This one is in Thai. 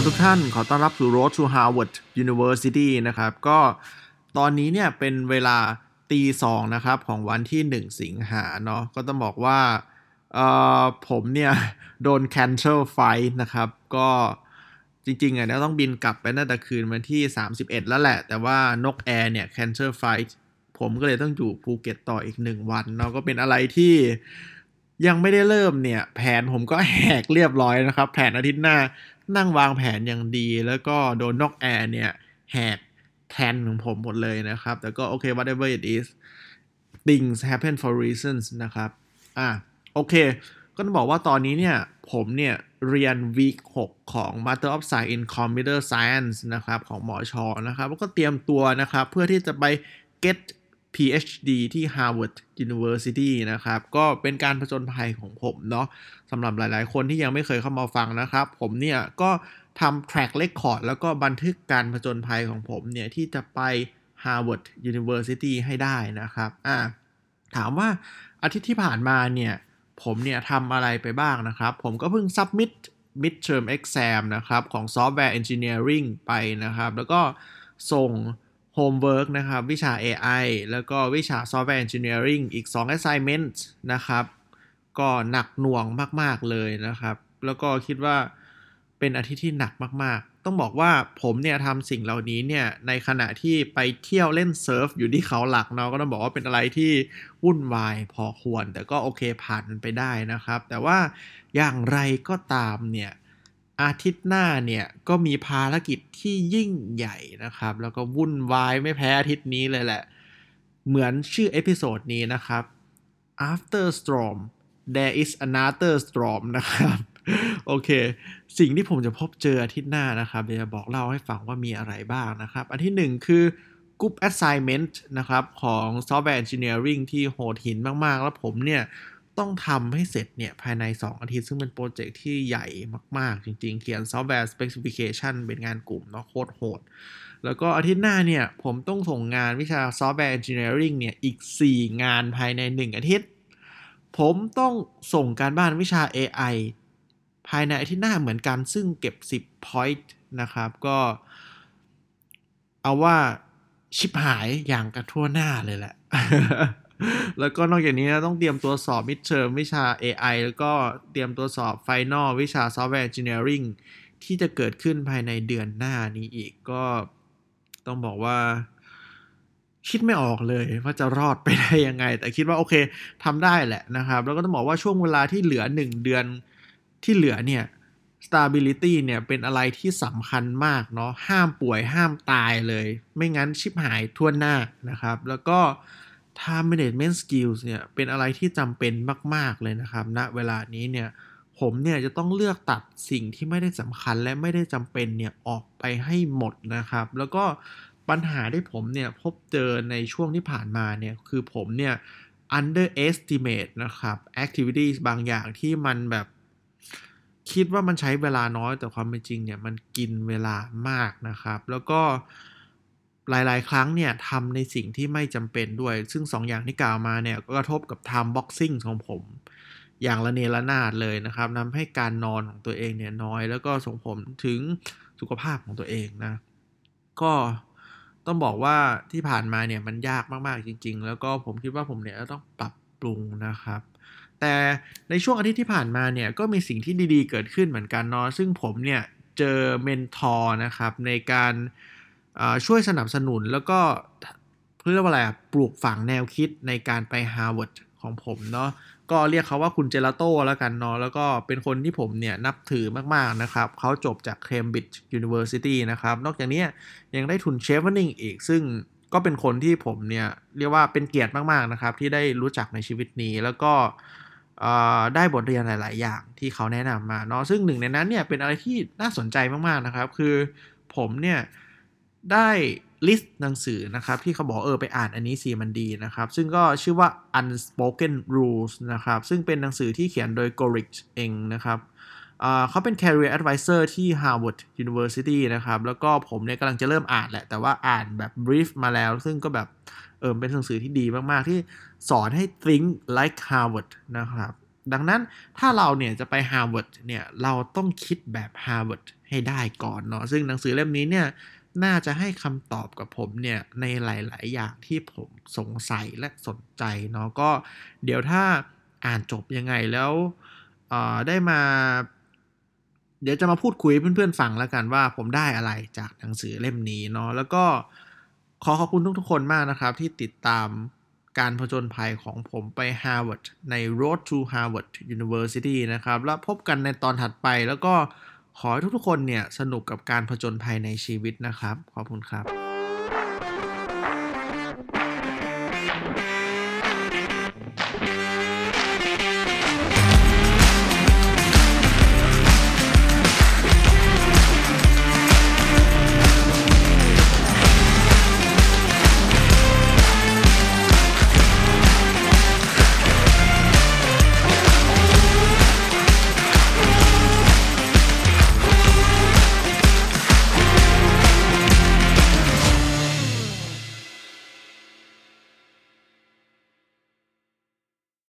ครับทุกท่านขอต้อนรับสู่ Road to Harvard University นะครับ ก็ตอนนี้เนี่ยเป็นเวลาตีสองนะครับของวันที่ 1 สิงหาเนาะก็ต้องบอกว่าเอ่อผมเนี่ยโดน cancel flight นะครับ ก็จริงๆอะเนี่ยต้องบินกลับไปน่าจะคืนวันที่ 31 แล้วแหละ แต่ว่านกแอร์เนี่ย cancel flight ผมก็เลยต้องอยู่ภูเก็ตต่ออีก 1 วันเนาะก็เป็นอะไรที่ ยังไม่ได้เริ่มเนี่ย แผนผมก็แหกเรียบร้อยนะครับ แผนอาทิตย์หน้านั่งวางแผนอย่างดี แล้วก็โดนนอกแอร์เนี่ยแหกแทนของผมหมดเลยนะครับ แต่ก็โอเค whatever it is things happen for reasons นะครับ อะโอเค ก็ต้องบอกว่าตอนนี้เนี่ย ผมเนี่ย เรียน week 6 ของ Master of Science in Computer Science นะครับ ของหมอชอนะครับ แล้วก็เตรียมตัวนะครับ เพื่อที่จะไป get PhD ที่ Harvard University นะครับ ก็เป็นการผจญภัยของผมเนาะสำหรับหลายๆ คนที่ยังไม่เคยเข้ามาฟังนะครับ ผมเนี่ยก็ทำ track record แล้วก็บันทึกการผจญภัยของผมเนี่ย ที่จะไป Harvard University ให้ได้นะครับอ่าถามว่าอาทิตย์ที่ผ่านมาเนี่ย ผมเนี่ยทำอะไรไปบ้างนะครับ ผมก็เพิ่ง submit midterm exam นะครับ ของ software engineering ไปนะครับ แล้วก็ส่ง homework นะครับ วิชา AI แล้วก็วิชา software engineering อีก 2 assignment นะครับ ก็หนักหน่วงมาก ๆ เลยนะครับ แล้วก็คิดว่าเป็นอาทิตย์ที่หนักมาก ๆ ต้องบอกว่าผมเนี่ยทำสิ่งเหล่านี้เนี่ย ในขณะที่ไปเที่ยวเล่นเซิร์ฟอยู่ที่เขาหลักเนาะก็ต้องบอกว่าเป็นอะไรที่วุ่นวายพอควร แต่ก็โอเคผ่านมันไปได้นะครับ แต่ว่าอย่างไรก็ตามเนี่ย อาทิตย์หน้าเนี่ยก็มีภารกิจที่ยิ่งใหญ่นะครับ แล้วก็วุ่นวายไม่แพ้อาทิตย์นี้เลยแหละ เหมือนชื่อ episode นี้นะครับ after storm there is another storm นะครับ โอเค สิ่งที่ผมจะพบเจออาทิตย์หน้านะครับเดี๋ยวจะบอกเล่าให้ฟังว่ามีอะไรบ้างนะครับ อันที่หนึ่งคือ group assignment นะครับ ของ software engineering ที่โหดหินมาก ๆ แล้วผมเนี่ย ต้องทำให้เสร็จเนี่ย ภายใน 2 อาทิตย์ ซึ่งเป็นโปรเจกต์ที่ใหญ่มาก ๆ จริง ๆ เขียน software specification เป็นงานกลุ่มเนาะโคตรโหด แล้วก็อาทิตย์หน้าเนี่ย ผมต้องส่งงานวิชา software engineering เนี่ย อีก 4 งานภายใน 1 อาทิตย์ ผมต้องส่งการบ้านวิชา AI ภายในอาทิตย์หน้าเหมือนกันซึ่งเก็บ 10 point นะครับก็ เอาว่าชิบหายอย่างกันทั่วหน้าเลยแหละ แล้วก็นอกจากนี้ต้องเตรียมตัวสอบ midterm วิชา AI แล้วก็เตรียมตัวสอบ final วิชา software engineering ที่จะเกิดขึ้นภายในเดือนหน้านี้อีกก็ต้องบอกว่า คิดไม่ออกเลยว่าจะรอดไปได้ยังไง แต่คิดว่าโอเคทำได้แหละนะครับ แล้วก็ต้องบอกว่าช่วงเวลาที่เหลือ 1 เดือนที่เหลือเนี่ย stability เนี่ยเป็นอะไรที่สำคัญมากเนาะห้ามป่วยห้ามตายเลย ไม่งั้นชิบหายทั่วหน้านะครับ แล้วก็ time management skills เนี่ยเป็นอะไรที่จำเป็นมาก ๆ เลยนะครับณนะเวลานี้เนี่ยผมเนี่ยจะต้องเลือกตัดสิ่งที่ไม่ได้สำคัญและไม่ได้จำเป็นเนี่ยออกไปให้หมดนะครับ แล้วก็ปัญหาที่ผมเนี่ยพบเจอในช่วงที่ผ่านมาเนี่ยคือผมเนี่ย underestimate นะครับ activities บางอย่างที่มันแบบคิดว่ามันใช้เวลาน้อยแต่ความเป็นจริงเนี่ยมันกินเวลามากนะครับ แล้วก็ หลาย ๆ ครั้งเนี่ยทำในสิ่งที่ไม่จำเป็นด้วย ซึ่ง 2ออย่างที่กล่าวมาเนี่ยก็กระทบกับ time boxing ของผม อย่างละเนระนาดเลยนะครับทำให้การนอนของตัวเองเนี่ยน้อย แล้วก็ส่งผลถึงสุขภาพของตัวเองนะ ก็ต้องบอกว่าที่ผ่านมาเนี่ยมันยากมาก ๆ จริง ๆ แล้วก็ผมคิดว่าผมเนี่ยต้องปรับปรุงนะครับแต่ในช่วงอาทิตย์ที่ผ่านมาเนี่ยก็มีสิ่งที่ดีๆเกิดขึ้นเหมือนกันเนาะซึ่งผมเนี่ยเจอ mentor นะครับในการ ช่วยสนับสนุนแล้วก็เรียกว่าอะไรปลูกฝังแนวคิดในการไป Harvard ของผมเนาะก็เรียกเขาว่าคุณเจลาโต้แล้วกันเนาะแล้วก็เป็นคนที่ผมเนี่ยนับถือมาก ๆ นะครับ เขาจบจาก Cambridge University นะครับ นอกจากนี้ยังได้ทุน Chevening อีก ซึ่งก็เป็นคนที่ผมเนี่ยเรียกว่าเป็นเกียรติมาก ๆ นะครับ ที่ได้รู้จักในชีวิตนี้แล้วก็ได้บทเรียนหลาย ๆ อย่างที่เขาแนะนำมาเนาะซึ่งหนึ่งในนั้นเนี่ยเป็นอะไรที่น่าสนใจมาก ๆ นะครับ คือผมเนี่ย ได้ลิสต์หนังสือนะครับ ที่เขาบอกเออไปอ่านอันนี้สิมันดีนะครับ ซึ่งก็ชื่อว่า Unspoken Rules นะครับ ซึ่งเป็นหนังสือที่เขียนโดย Gorich เองนะครับเขาเป็น career advisor ที่ Harvard University นะครับ แล้วก็ผมเนี่ยกำลังจะเริ่มอ่านแหละ แต่ว่าอ่านแบบ brief มาแล้ว ซึ่งก็แบบเออเป็นหนังสือที่ดีมากๆ ที่สอนให้ think like Harvard นะครับ ดังนั้นถ้าเราเนี่ยจะไป Harvard เนี่ย เราต้องคิดแบบ Harvard ให้ได้ก่อนเนาะ ซึ่งหนังสือเล่มนี้เนี่ย น่าจะให้คำตอบกับผมเนี่ยในหลาย ๆ อย่างที่ผมสงสัยและสนใจเนาะก็เดี๋ยวถ้าอ่านจบยังไงแล้วได้มา เดี๋ยวจะมาพูดคุยเพื่อน ๆ ฟังแล้วกันว่าผมได้อะไรจากหนังสือเล่มนี้เนาะแล้วก็ขอขอบคุณทุกๆคนมากนะครับที่ติดตามการผจญภัยของผมไป Harvard ใน Road to Harvard University นะครับ แล้วพบกันในตอนถัดไปแล้วก็ ขอให้ทุกๆคนเนี่ยสนุกกับการผจญภัยในชีวิตนะครับ ขอบคุณครับ